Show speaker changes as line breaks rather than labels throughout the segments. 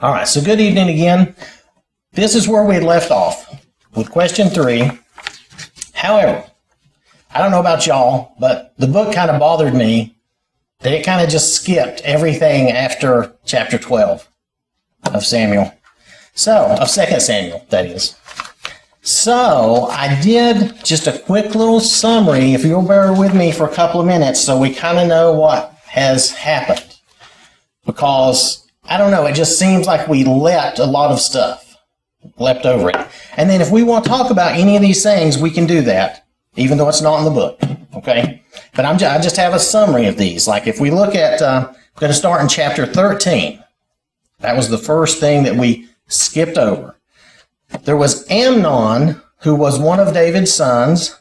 All right, so good evening again. This is where we left off with question three. However, I don't know about y'all, but the book kind of bothered me that it kind of just skipped everything after chapter 12 of Samuel. So, of 2 Samuel, that is. So, I did just a quick little summary, if you'll bear with me for a couple of minutes, so we kind of know what has happened. Because, I don't know, it just seems like we leapt a lot of stuff, leapt over it. And then if we want to talk about any of these things, we can do that, even though it's not in the book. Okay? But I'm just, I just have a summary of these. Like if we look at, uh, I'm going to start in chapter 13. That was the first thing that we skipped over. There was Amnon, who was one of David's sons,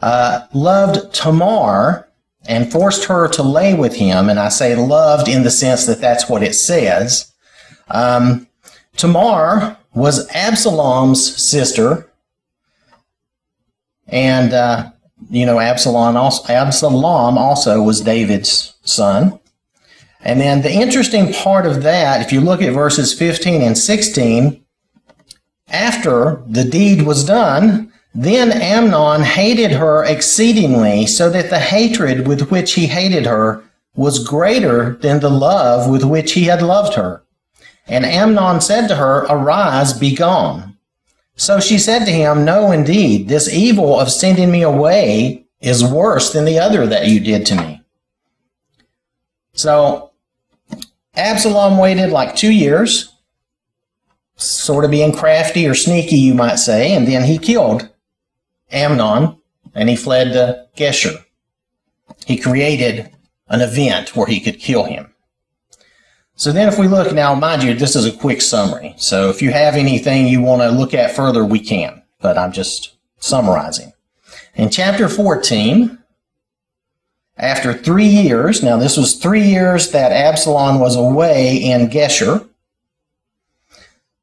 uh, loved Tamar and forced her to lay with him. And I say loved in the sense that that's what it says. Um, Tamar was Absalom's sister. And, uh, you know, Absalom also, Absalom also was David's son. And then the interesting part of that, if you look at verses 15 and 16, after the deed was done, then Amnon hated her exceedingly, so that the hatred with which he hated her was greater than the love with which he had loved her. And Amnon said to her, Arise, be gone. So she said to him, No, indeed, this evil of sending me away is worse than the other that you did to me. So Absalom waited like two years, sort of being crafty or sneaky, you might say, and then he killed Amnon and he fled to Geshur. He created an event where he could kill him. So then if we look now, mind you, this is a quick summary. So if you have anything you want to look at further, we can, but I'm just summarizing. In chapter 14, after three years, now this was three years that Absalom was away in Geshur.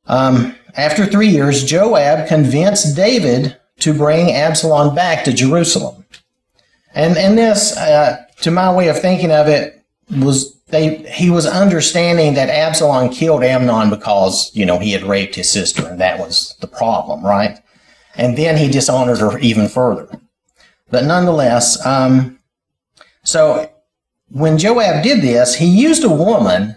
Um, after three years, Joab convinced David to bring Absalom back to Jerusalem. And, and this, uh, to my way of thinking of it, was they, he was understanding that Absalom killed Amnon because, you know, he had raped his sister, and that was the problem, right? And then he dishonored her even further. But nonetheless, um, so when Joab did this, he used a woman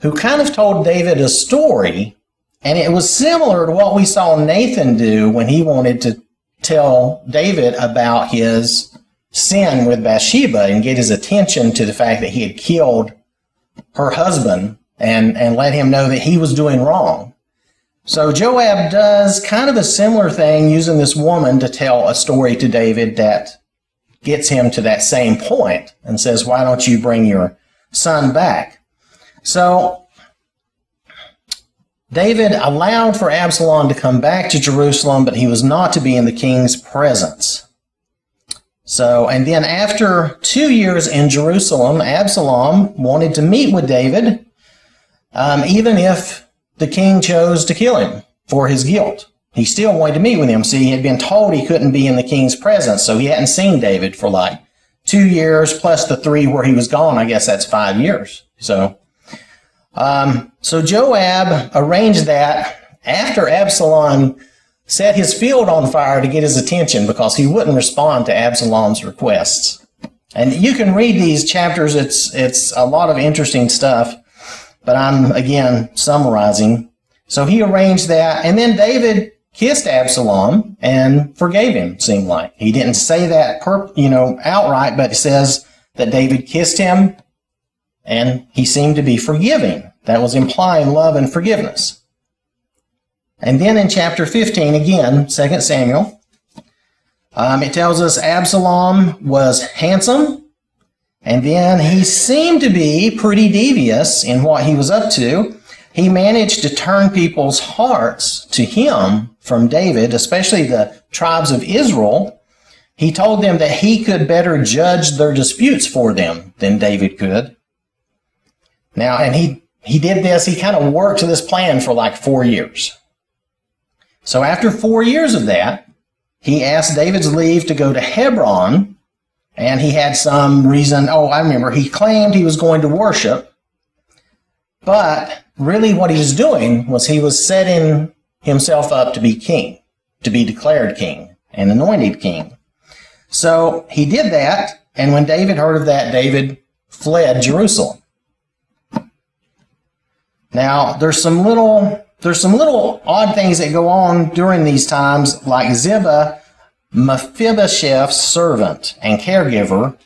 who kind of told David a story, and it was similar to what we saw Nathan do when he wanted to tell David about his sin with Bathsheba and get his attention to the fact that he had killed her husband and, and let him know that he was doing wrong. So Joab does kind of a similar thing using this woman to tell a story to David that gets him to that same point and says, Why don't you bring your son back? So David allowed for Absalom to come back to Jerusalem, but he was not to be in the king's presence. So, and then after two years in Jerusalem, Absalom wanted to meet with David, um, even if the king chose to kill him for his guilt. He still wanted to meet with him. See, he had been told he couldn't be in the king's presence, so he hadn't seen David for like two years plus the three where he was gone. I guess that's five years. So, um, so Joab arranged that after Absalom set his field on fire to get his attention because he wouldn't respond to Absalom's requests. And you can read these chapters. It's, it's a lot of interesting stuff, but I'm again summarizing. So he arranged that. And then David kissed Absalom and forgave him, seemed like. He didn't say that, per, you know, outright, but it says that David kissed him and he seemed to be forgiving. That was implying love and forgiveness. And then in chapter 15, again, 2 Samuel, um, it tells us Absalom was handsome, and then he seemed to be pretty devious in what he was up to. He managed to turn people's hearts to him from David, especially the tribes of Israel, he told them that he could better judge their disputes for them than David could. Now, and he, he did this, he kind of worked this plan for like four years. So after four years of that, he asked David's leave to go to Hebron, and he had some reason. Oh, I remember. He claimed he was going to worship, But really, what he was doing was he was setting himself up to be king, to be declared king and anointed king. So he did that, and when David heard of that, David fled Jerusalem. Now, there's some little there's some little odd things that go on during these times, like Ziba, Mephibosheth's servant and caregiver,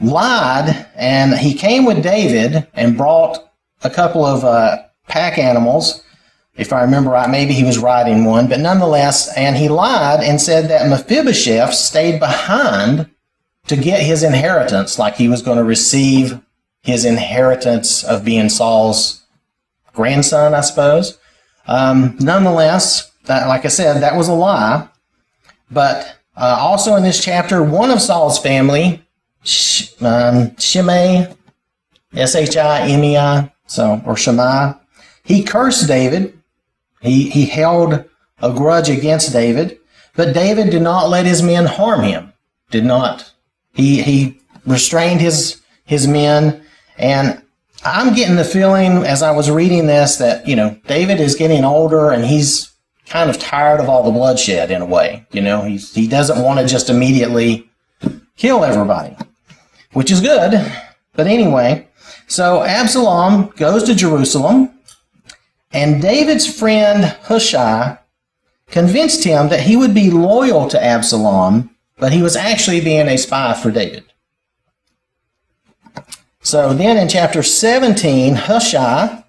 lied, and he came with David and brought a couple of uh, pack animals. If I remember right, maybe he was riding one, but nonetheless, and he lied and said that Mephibosheth stayed behind to get his inheritance, like he was going to receive his inheritance of being Saul's grandson, I suppose. Um, nonetheless, that, like I said, that was a lie. But uh, also in this chapter, one of Saul's family, Sh- um, Shimei, S H I M E I, so or Shimei, he cursed David. He he held a grudge against David, but David did not let his men harm him. Did not. He he restrained his his men, and I'm getting the feeling as I was reading this that you know David is getting older and he's kind of tired of all the bloodshed in a way. You know, he's, he doesn't want to just immediately kill everybody, which is good. But anyway, so Absalom goes to Jerusalem, and David's friend Hushai convinced him that he would be loyal to Absalom, but he was actually being a spy for David. So then in chapter 17, Hushai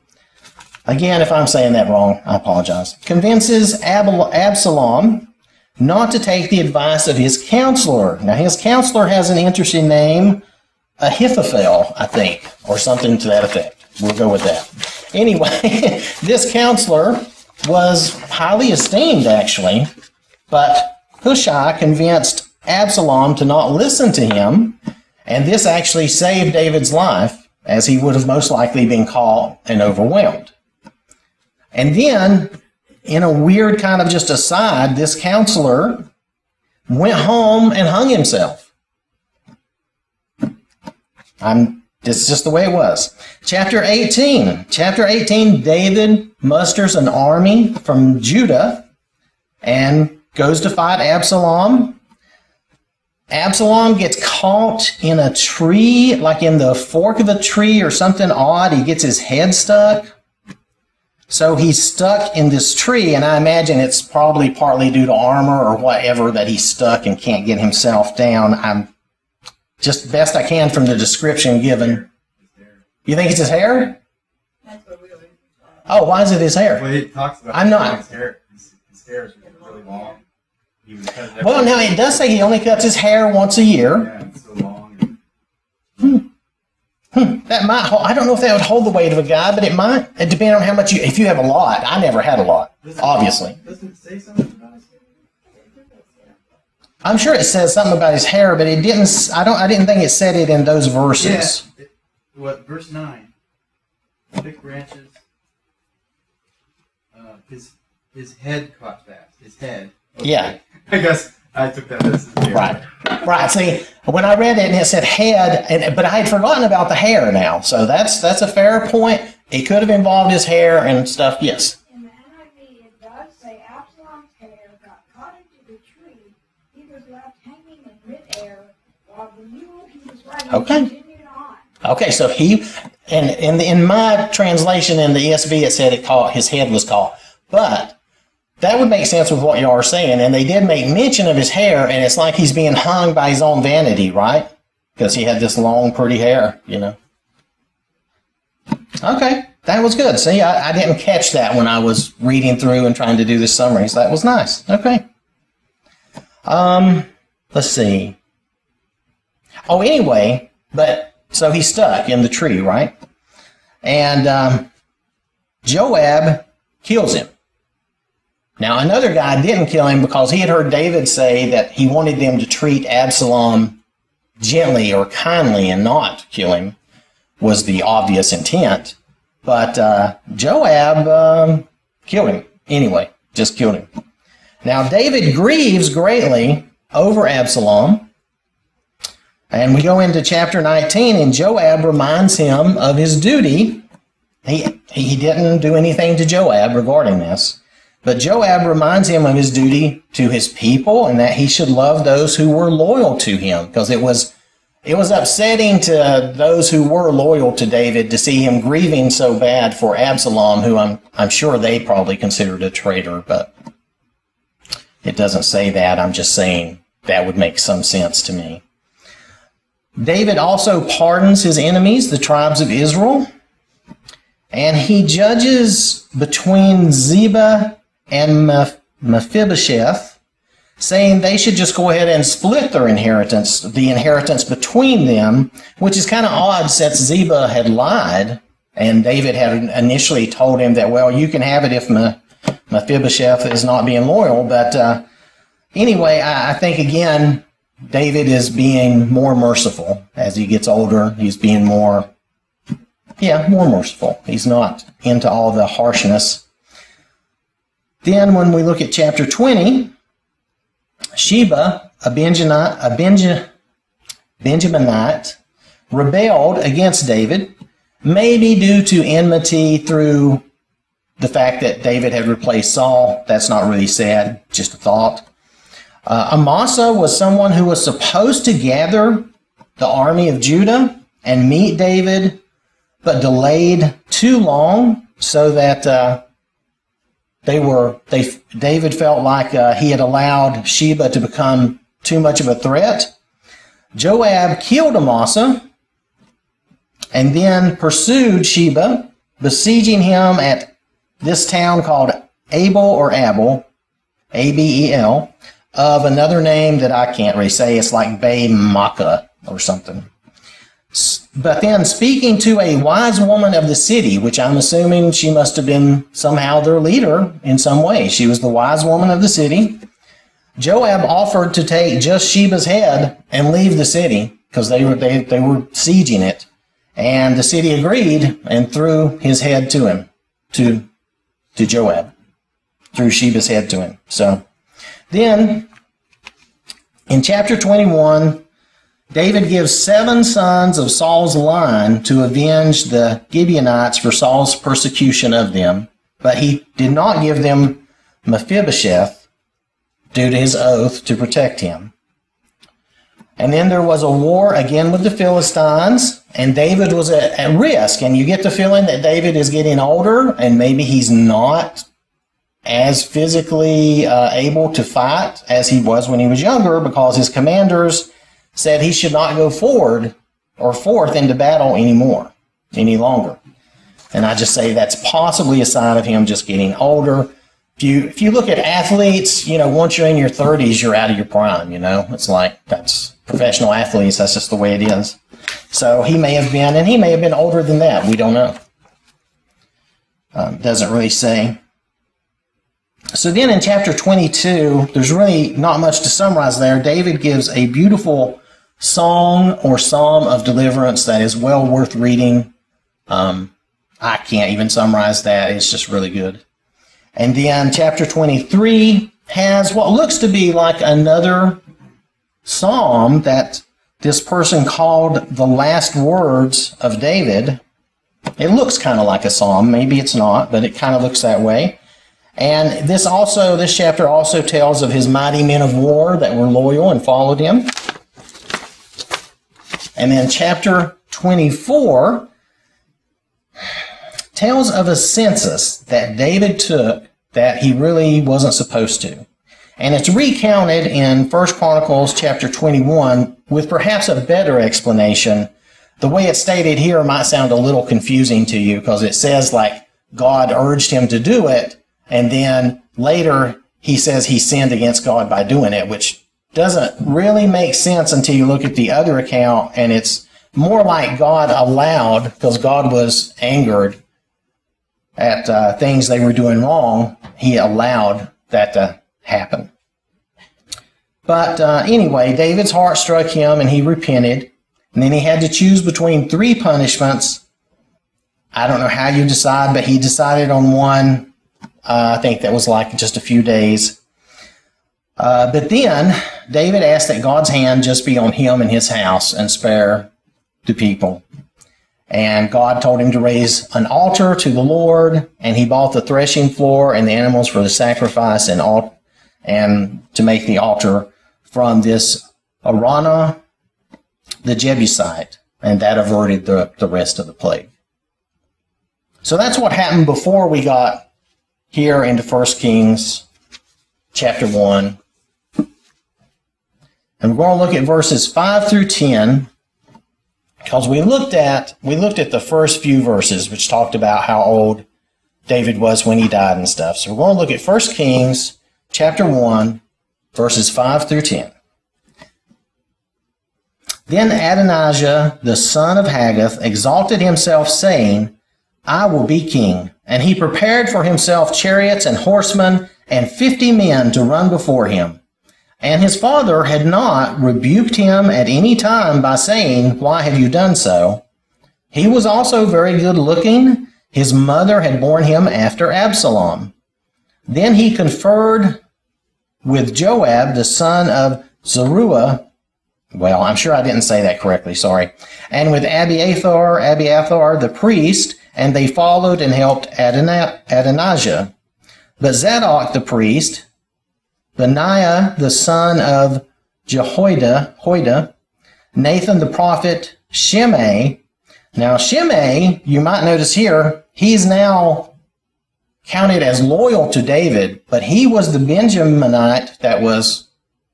again, if I'm saying that wrong, I apologize, convinces Absalom not to take the advice of his counselor. Now, his counselor has an interesting name, Ahithophel, I think, or something to that effect. We'll go with that. Anyway, this counselor was highly esteemed, actually, but Hushai convinced Absalom to not listen to him, and this actually saved David's life, as he would have most likely been caught and overwhelmed. And then, in a weird kind of just aside, this counselor went home and hung himself. I'm it's just the way it was. Chapter 18. Chapter 18, David musters an army from Judah and goes to fight Absalom. Absalom gets caught in a tree, like in the fork of a tree or something odd. He gets his head stuck. So he's stuck in this tree, and I imagine it's probably partly due to armor or whatever that he's stuck and can't get himself down. I'm just best I can from the description given. You think it's his hair? Oh, why is it his hair?
Well, he talks about
I'm not-
His hair, his, his hair is really long. He would cut it
Well, now it does say he only cuts his hair once a year.
Yeah, it's so long.
That might. Hold, I don't know if that would hold the weight of a guy, but it might. It depends on how much you. If you have a lot, I never had a lot. Obviously,
Doesn't it say something about his hair?
I'm sure it says something about his hair, but it didn't. I don't. I didn't think it said it in those verses.
Yeah. It- what verse nine? Thick branches. Uh, his his head caught fast. His head.
Yeah.
I guess I took that as his hair.
Right. Right. See, when I read it and it said head, and, but I had forgotten about the hair now. So that's that's a fair point. It could have involved his hair and stuff. Yes.
In the NIV, it does say Absalom's hair got caught into the tree. He was left hanging in midair while the mule he was riding
Okay.
continued on.
Okay. So he, and in in my translation in the ESV, it said it caught his head was caught, but. That would make sense with what y'all are saying, and they did make mention of his hair, and it's like he's being hung by his own vanity, right? Because he had this long, pretty hair, you know. Okay, that was good. See, I, I didn't catch that when I was reading through and trying to do the summaries. that was nice. Okay. Um, let's see. Oh, anyway, but so he's stuck in the tree, right? And um, Joab kills him. Now, another guy didn't kill him because he had heard David say that he wanted them to treat Absalom gently or kindly and not kill him, was the obvious intent. But uh, Joab um, killed him anyway, just killed him. Now, David grieves greatly over Absalom. And we go into chapter 19, and Joab reminds him of his duty. He, he didn't do anything to Joab regarding this. But Joab reminds him of his duty to his people and that he should love those who were loyal to him because it was it was upsetting to those who were loyal to David to see him grieving so bad for Absalom, who I'm I'm sure they probably considered a traitor, but it doesn't say that. I'm just saying that would make some sense to me. David also pardons his enemies, the tribes of Israel, and he judges between Ziba and Mephibosheth, saying they should just go ahead and split their inheritance, the inheritance between them, which is kind of odd since Ziba had lied and David had initially told him that, well, you can have it if Mephibosheth is not being loyal. But uh, anyway, I, I think again, David is being more merciful as he gets older. He's being more, yeah, more merciful. He's not into all the harshness then, when we look at chapter 20, Sheba, a Benjaminite, a Benja, Benjaminite, rebelled against David, maybe due to enmity through the fact that David had replaced Saul. That's not really said, just a thought. Uh, Amasa was someone who was supposed to gather the army of Judah and meet David, but delayed too long so that uh, they were they David felt like uh, he had allowed Sheba to become too much of a threat. Joab killed Amasa and then pursued Sheba, besieging him at this town called Abel or Abel, A B E L, of another name that I can't really say. It's like Bay Makkah or something. But then speaking to a wise woman of the city, which I'm assuming she must have been somehow their leader in some way. She was the wise woman of the city. Joab offered to take just Sheba's head and leave the city because they were they, they were sieging it. And the city agreed and threw his head to him, to to Joab. Threw Sheba's head to him. So then in chapter 21, David gives seven sons of Saul's line to avenge the Gibeonites for Saul's persecution of them, but he did not give them Mephibosheth due to his oath to protect him. And then there was a war again with the Philistines, and David was at, at risk. And you get the feeling that David is getting older, and maybe he's not as physically uh, able to fight as he was when he was younger because his commanders said he should not go forward or forth into battle anymore, any longer. And I just say that's possibly a sign of him just getting older. If you if you look at athletes, you know, once you're in your 30s, you're out of your prime. You know, it's like that's professional athletes. That's just the way it is. So he may have been, and he may have been older than that. We don't know. Um, doesn't really say. So then in chapter 22, there's really not much to summarize there. David gives a beautiful song or psalm of deliverance that is well worth reading. Um, I can't even summarize that. It's just really good. And then chapter 23 has what looks to be like another psalm that this person called the last words of David. It looks kind of like a psalm. Maybe it's not, but it kind of looks that way. And this also, this chapter also tells of his mighty men of war that were loyal and followed him. And then chapter 24 tells of a census that David took that he really wasn't supposed to. And it's recounted in 1 Chronicles chapter 21 with perhaps a better explanation. The way it's stated here might sound a little confusing to you because it says like God urged him to do it, and then later he says he sinned against God by doing it, which doesn't really make sense until you look at the other account and it's more like God allowed because God was angered at uh, things they were doing wrong. He allowed that to happen. But uh, anyway, David's heart struck him and he repented. And then he had to choose between three punishments. I don't know how you decide, but he decided on one. Uh, I think that was like just a few days. Uh, but then David asked that God's hand just be on him and his house and spare the people. And God told him to raise an altar to the Lord, and he bought the threshing floor and the animals for the sacrifice and all, and to make the altar from this Araunah, the Jebusite, and that averted the, the rest of the plague. So that's what happened before we got here into 1 Kings chapter 1. And we're going to look at verses 5 through 10 because we looked at we looked at the first few verses which talked about how old David was when he died and stuff. So we're going to look at 1 Kings chapter 1 verses 5 through 10. Then Adonijah, the son of Haggith, exalted himself, saying, I will be king. And he prepared for himself chariots and horsemen and fifty men to run before him. And his father had not rebuked him at any time by saying, Why have you done so? He was also very good looking. His mother had borne him after Absalom. Then he conferred with Joab, the son of Zeruiah. Well, I'm sure I didn't say that correctly, sorry. And with Abiathar, Abiathar the priest, and they followed and helped Adonijah. But Zadok the priest, Benaiah the son of Jehoiada, Hoida, Nathan the prophet, Shimei. Now, Shimei, you might notice here, he's now counted as loyal to David, but he was the Benjaminite that was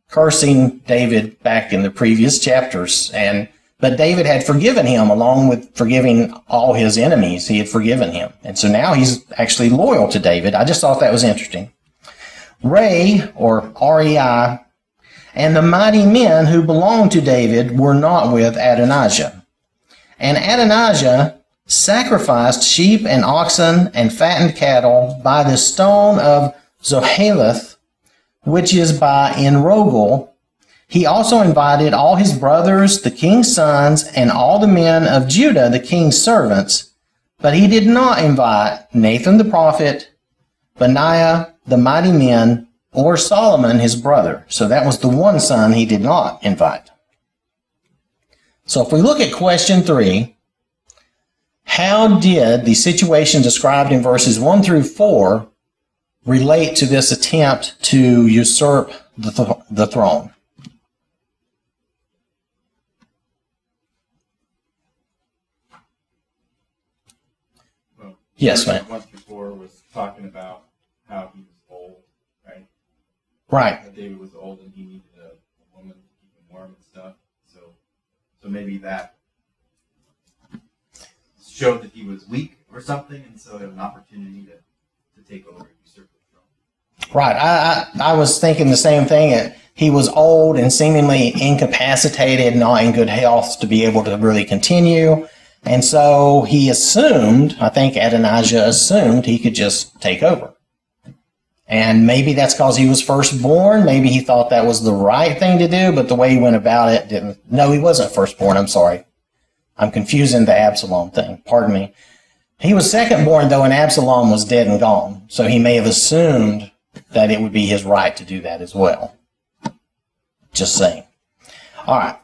cursing David back in the previous chapters. And but David had forgiven him along with forgiving all his enemies. He had forgiven him. And so now he's actually loyal to David. I just thought that was interesting. Ray, or REI, and the mighty men who belonged to David were not with Adonijah. And Adonijah sacrificed sheep and oxen and fattened cattle by the stone of Zoheleth, which is by Enrogel. He also invited all his brothers, the king's sons, and all the men of Judah, the king's servants. But he did not invite Nathan the prophet, Benaiah, the mighty men, or Solomon, his brother. So that was the one son he did not invite. So if we look at question three, how did the situation described in verses 1 through 4 relate to this attempt to usurp the, th- the throne?
Well,
Yes, ma'am.
One through four was talking about how he was old, right?
Right.
That David was old and he needed a, a woman to keep him warm and stuff. So, so maybe that showed that he was weak or something, and so it was an opportunity to, to take over and usurp the throne.
Right. I, I, I was thinking the same thing. He was old and seemingly incapacitated, not in good health to be able to really continue. And so he assumed, I think Adonijah assumed he could just take over. And maybe that's because he was firstborn. Maybe he thought that was the right thing to do, but the way he went about it didn't. No, he wasn't firstborn. I'm sorry. I'm confusing the Absalom thing. Pardon me. He was secondborn, though, and Absalom was dead and gone. So he may have assumed that it would be his right to do that as well. Just saying. All right.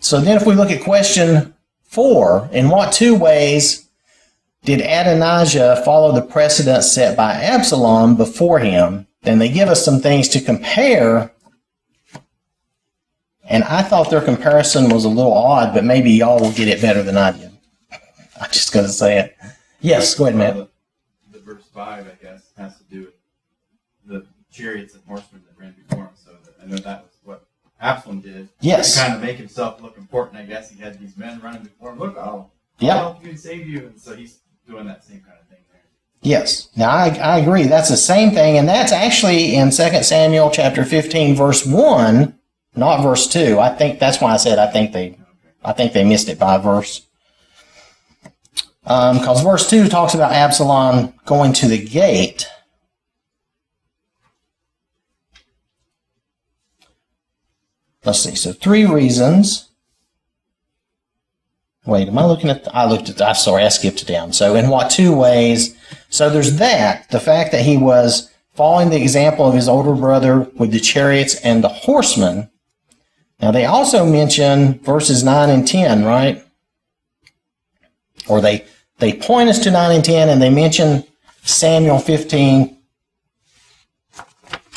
So then, if we look at question four, in what two ways did Adonijah follow the precedent set by Absalom before him? Then they give us some things to compare. And I thought their comparison was a little odd, but maybe y'all will get it better than I did. I'm just going to say it. Yes, go ahead, Matt.
The, uh, the verse five, I guess, has to do with the chariots and horsemen that ran before him. So that, I know that was what Absalom did.
Yes.
To kind of make himself look important, I guess. He had these men running before him. Look, I'll, I'll help you and save you. And so he's doing that same kind of thing there.
Yes. Now I, I agree. That's the same thing, and that's actually in 2 Samuel chapter 15, verse 1, not verse 2. I think that's why I said I think they. I think they missed it by a verse. Um, because verse 2 talks about Absalom going to the gate. Let's see. So three reasons. Wait, am I looking at? I looked at. I'm sorry, I skipped it down. So in what two ways? So there's that. The fact that he was following the example of his older brother with the chariots and the horsemen. Now they also mention verses nine and ten, right? or they they point us to 9 and 10 and they mention Samuel 15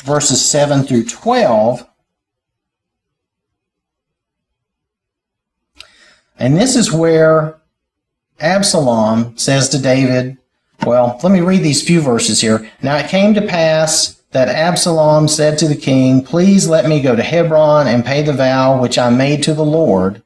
verses 7 through 12 and this is where Absalom says to David well let me read these few verses here now it came to pass that Absalom said to the king please let me go to Hebron and pay the vow which I made to the Lord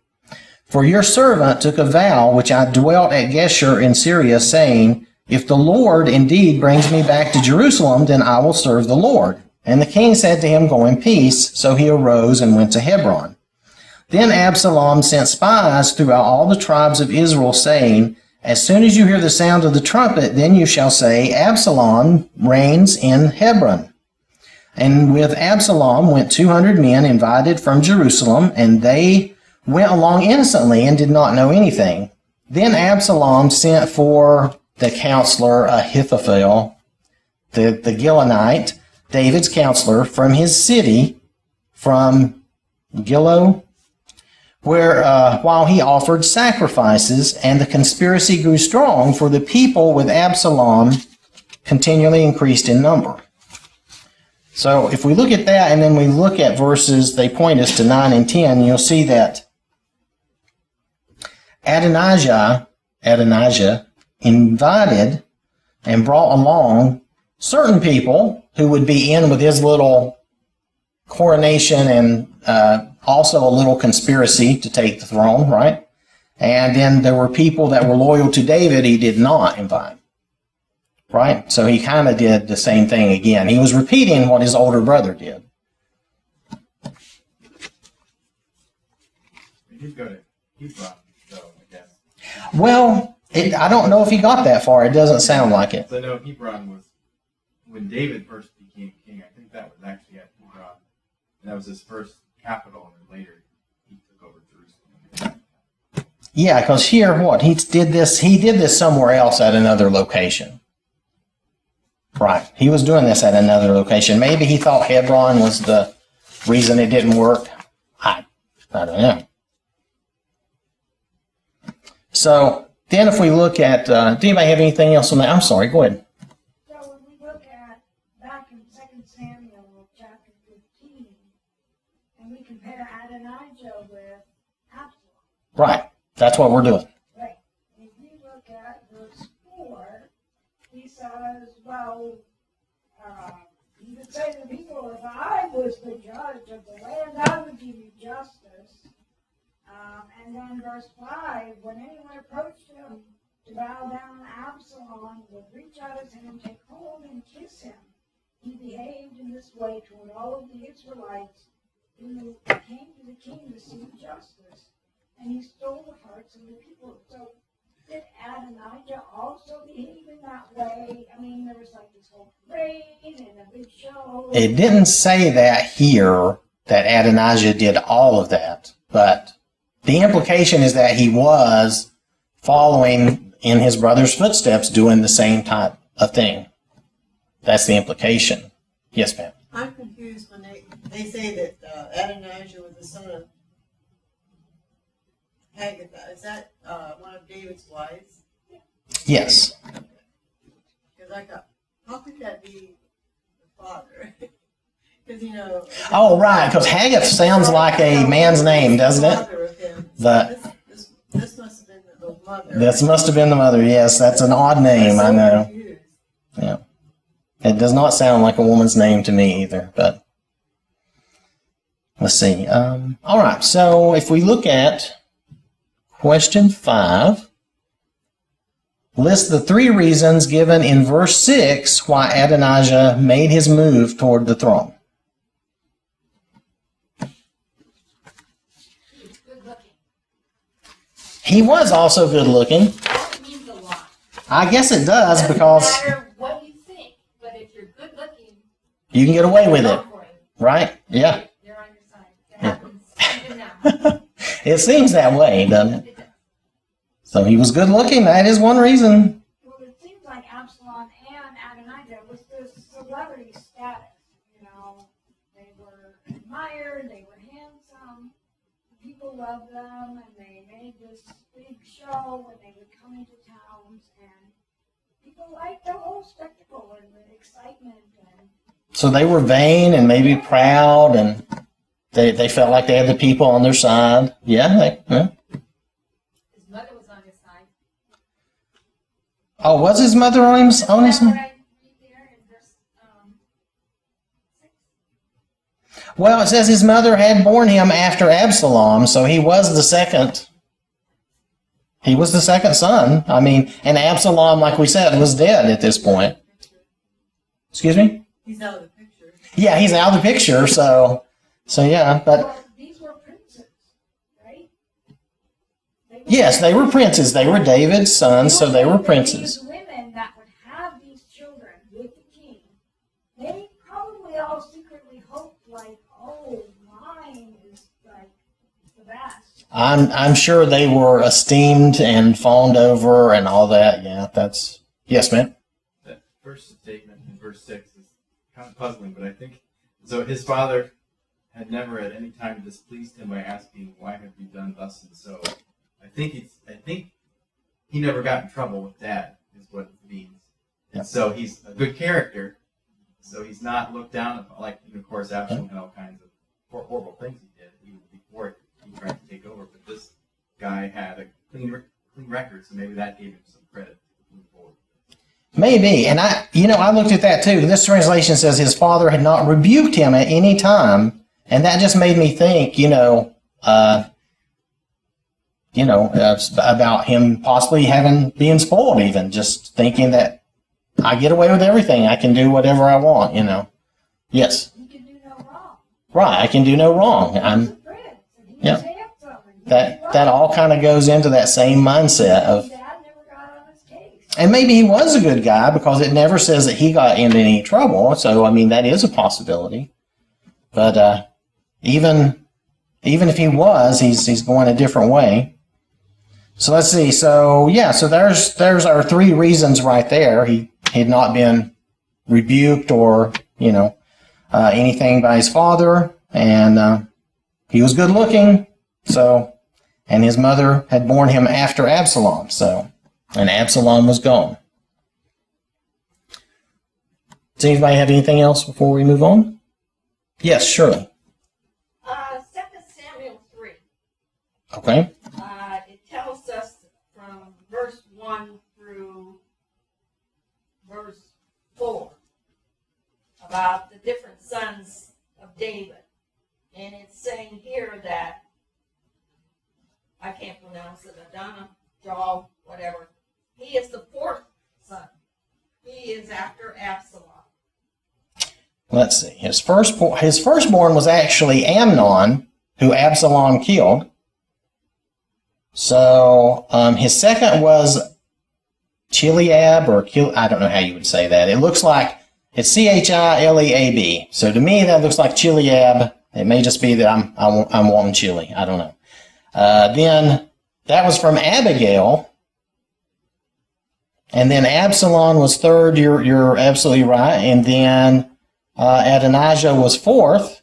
for your servant took a vow which I dwelt at Geshur in Syria, saying, If the Lord indeed brings me back to Jerusalem, then I will serve the Lord. And the king said to him, Go in peace. So he arose and went to Hebron. Then Absalom sent spies throughout all the tribes of Israel, saying, As soon as you hear the sound of the trumpet, then you shall say, Absalom reigns in Hebron. And with Absalom went two hundred men invited from Jerusalem, and they went along innocently and did not know anything. Then Absalom sent for the counselor Ahithophel, the, the Gilonite, David's counselor, from his city, from Gilo, where uh, while he offered sacrifices, and the conspiracy grew strong, for the people with Absalom continually increased in number. So if we look at that and then we look at verses, they point us to 9 and 10, you'll see that Adonijah, Adonijah invited and brought along certain people who would be in with his little coronation and uh, also a little conspiracy to take the throne, right? And then there were people that were loyal to David he did not invite, right? So he kind of did the same thing again. He was repeating what his older brother did.
He did go to Hebron, though, I guess.
Well, it, I don't know if he got that far. It doesn't sound like it.
So I know Hebron was when David first became king. I think that was actually at Hebron, and that was his first capital. And later he took over Jerusalem.
Yeah, because here, what he did this, he did this somewhere else at another location. Right, he was doing this at another location. Maybe he thought Hebron was the reason it didn't work. I, I don't know. So then, if we look at, uh, do anybody have anything else on that? I'm sorry. Go ahead.
So when we look at back in Second Samuel chapter fifteen, and we compare Adonijah with Absalom,
Right, that's what we're doing.
right? If you look at verse four, he says, "Well, uh, he would say to people, if I was the judge of the land, I would give you justice." Um, and then verse five, when anyone approached him to bow down, Absalom would reach out his hand, take hold, and kiss him. He behaved in this way toward all of the Israelites who came to the king to seek justice, and he stole the hearts of the people. So did Adonijah also behave in that way? I mean, there was like this whole parade and a big show.
It didn't say that here that Adonijah did all of that, but the implication is that he was following in his brother's footsteps, doing the same type of thing. That's the implication. Yes, ma'am.
I'm confused when they, they say that uh, Adonijah was the son of Haggith. Is that uh, one of David's wives?
Yes.
Because I thought, how could that be the father? Because, you know.
Oh, right, because Haggith sounds like a man's name, doesn't it? The-
This, this, this must have been the mother.
This must have been the mother. Yes, that's an odd name, I know.
confused.
It does not sound like a woman's name to me either, but let's see. Um, all right, so if we look at question five, list the three reasons given in verse six why Adonijah made his move toward the throne.
It's good looking.
He was also good looking.
That means a lot.
I guess it does
Doesn't
because
you think, but if you're good looking,
you can get away with it, right? Yeah.
They're on your side. It happens even now.
It seems that way, doesn't it? So he was good looking. That is one reason.
Well, it seems like Absalom and Adonijah was this celebrity status. You know, they were admired, they were handsome, people loved them, and they made this big show when they would come into towns, and people liked the whole spectacle and the excitement. And
So they were vain and maybe proud, and they, they felt like they had the people on their side. Yeah. They, yeah.
His mother was on his side.
Oh, was his mother on his on his?
Is that what I read there in verse, um, six?
Well, it says his mother had borne him after Absalom, so he was the second. He was the second son. I mean, and Absalom, like we said, was dead at this point. Excuse me?
He's out of the picture.
Yeah, he's out of the picture, so so yeah, but
well, these were princes, right? They were
yes, they were princes. They were David's sons, so they were princes.
These women that would have these children with the king, they probably all secretly hoped, like, oh, mine is like the best.
I'm I'm sure they were esteemed and fawned over and all that. Yeah, that's yes, man.
That first statement in verse 6 is kind of puzzling, but I think so. His father had never at any time displeased him by asking, Why have you done thus and so? I think it's, I think he never got in trouble with dad, is what it means.
Yeah.
And so he's a good character, so he's not looked down upon. Like, of course, Absalom had all kinds of horrible things he did, even before he tried to take over, but this guy had a clean, clean record, so maybe that gave him some credit.
Maybe. And I, you know, I looked at that too. This translation says his father had not rebuked him at any time. And that just made me think, you know, uh, you know, uh, about him possibly having being spoiled, even just thinking that I get away with everything. I can do whatever I want, you know. Yes.
He could do no wrong.
Right. I can do no wrong. I'm
a prince, and he
Yeah.
was handsome, and he
that, that all kind of goes into that same mindset of,
Dad never got on his case.
and maybe he was a good guy because it never says that he got into any trouble. So, I mean, that is a possibility. But uh, even even if he was, he's he's going a different way. So let's see. So yeah, so there's there's our three reasons right there. He had not been rebuked or you know uh, anything by his father, and uh, he was good looking. So, and his mother had borne him after Absalom. So, and Absalom was gone. Does anybody have anything else before we move on? Yes, Shirley.
Uh, Second Samuel three.
Okay.
4 about the different sons of David. And it's saying here that, I can't pronounce it, Adana, Jal, whatever. He is the fourth son. He is after Absalom.
Let's see. His first his firstborn was actually Amnon, who Absalom killed. So um, his second was Chileab, or Kil- I don't know how you would say that. It looks like it's C H I L E A B. So to me, that looks like Chileab. It may just be that I'm I'm, I'm wanting chili. I don't know. Uh, then that was from Abigail. And then Absalom was third. You're you're absolutely right. And then uh, Adonijah was fourth.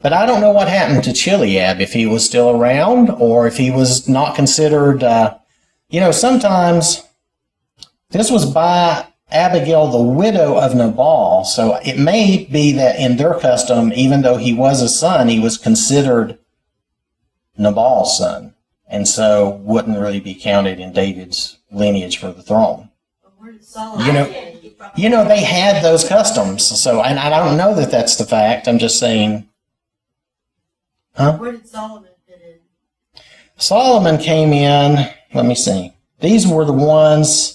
But I don't know what happened to Chileab, if he was still around or if he was not considered. Uh, you know, sometimes this was by Abigail, the widow of Nabal. So it may be that in their custom, even though he was a son, he was considered Nabal's son. And so wouldn't really be counted in David's lineage for the throne.
But where did Solomon
You know-
fit in? He probably-
You know, they had those customs. So, and I don't know that that's the fact. I'm just saying Huh?
Where did Solomon fit in?
Solomon came in. Let me see. These were the ones,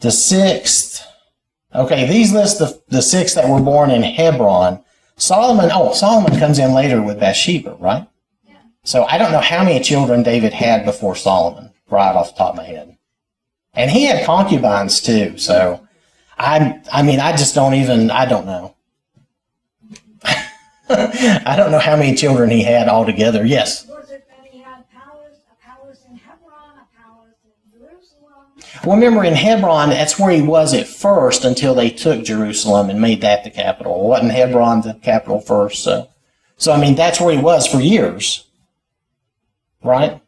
the sixth. Okay, these list the, the six that were born in Hebron. Solomon, oh, Solomon comes in later with Bathsheba, right?
Yeah.
So I don't know how many children David had before Solomon, right off the top of my head. And he had concubines too, so I, I mean, I just don't even, I don't know. I don't know how many children he had altogether. Yes.
Was it that he had palace, a palace in Hebron, a palace in Jerusalem?
Well, remember in Hebron, that's where he was at first until they took Jerusalem and made that the capital. Wasn't Hebron the capital first? So, so I mean, that's where he was for years. right?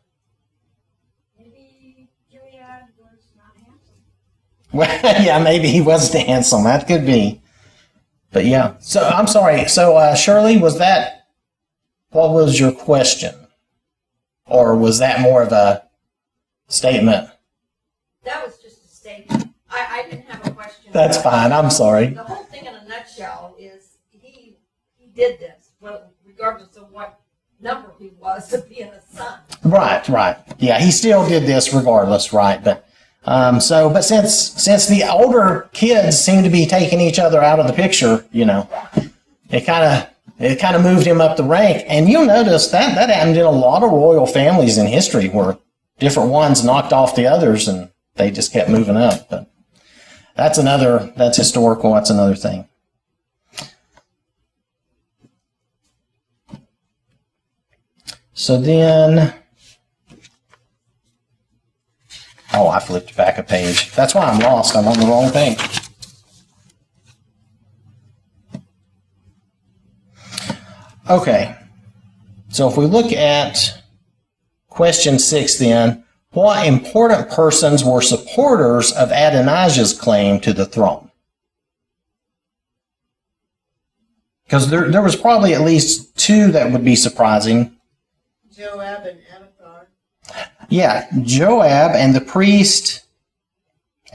Maybe Gilead was not handsome.
Well, yeah, maybe he wasn't handsome. That could be. But yeah. So I'm sorry. So uh, Shirley, was that what was your question, or was that more of a statement?
That was just a statement. I, I didn't have a question.
That's fine. I'm sorry.
The whole thing in a nutshell is he he did this, well, regardless of what number he was of being a son.
Right, right. Yeah, he still did this regardless, right? But um, so, but since since the older kids seem to be taking each other out of the picture, you know, it kind of it kind of moved him up the rank. And you'll notice that that happened in a lot of royal families in history, where different ones knocked off the others, and they just kept moving up. But that's another that's historical. That's another thing. So then. Oh, I flipped back a page. That's why I'm lost. I'm on the wrong page. Okay. So if we look at question six, then, what important persons were supporters of Adonijah's claim to the throne? Because there, there was probably at least two that would be surprising.
Joab and Abiathar.
Yeah, Joab and the priest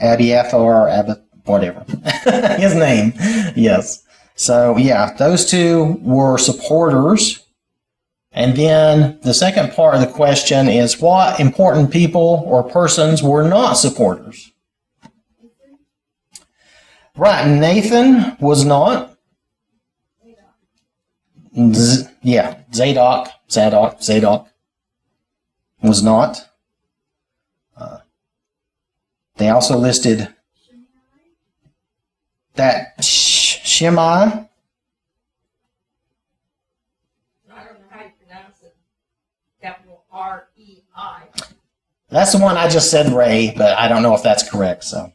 Abiathar, Ab- whatever his name. Yes. So yeah, those two were supporters. And then the second part of the question is what important people or persons were not supporters? Right, Nathan was not. Z- yeah, Zadok, Zadok, Zadok was not. Uh, they also listed that Sh- Shimei,
I don't know how you pronounce it. Capital R E I.
that's the one I just said Ray, but I don't know if that's correct. So,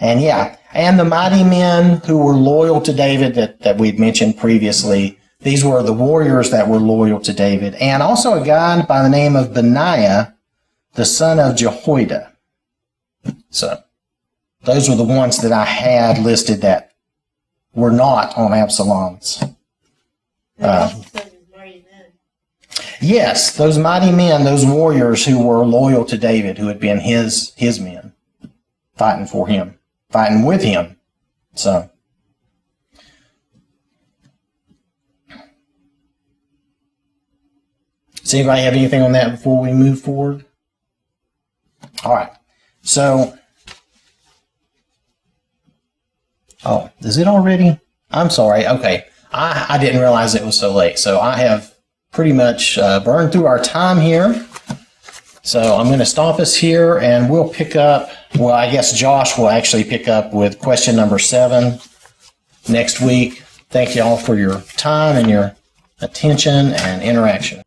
and yeah, and the mighty men who were loyal to David that, that we'd mentioned previously. These were the warriors that were loyal to David, and also a guy by the name of Benaiah, the son of Jehoiada. So, those were the ones that I had listed that were not on Absalom's. Uh,
also said his mighty men.
Yes, those mighty men, those warriors who were loyal to David, who had been his his men, fighting for him, fighting with him. So, does anybody have anything on that before we move forward? All right. So, oh, is it already? I'm sorry. Okay, I I didn't realize it was so late. So I have pretty much uh, burned through our time here. So I'm going to stop us here and we'll pick up. Well, I guess Josh will actually pick up with question number seven next week. Thank you all for your time and your attention and interaction.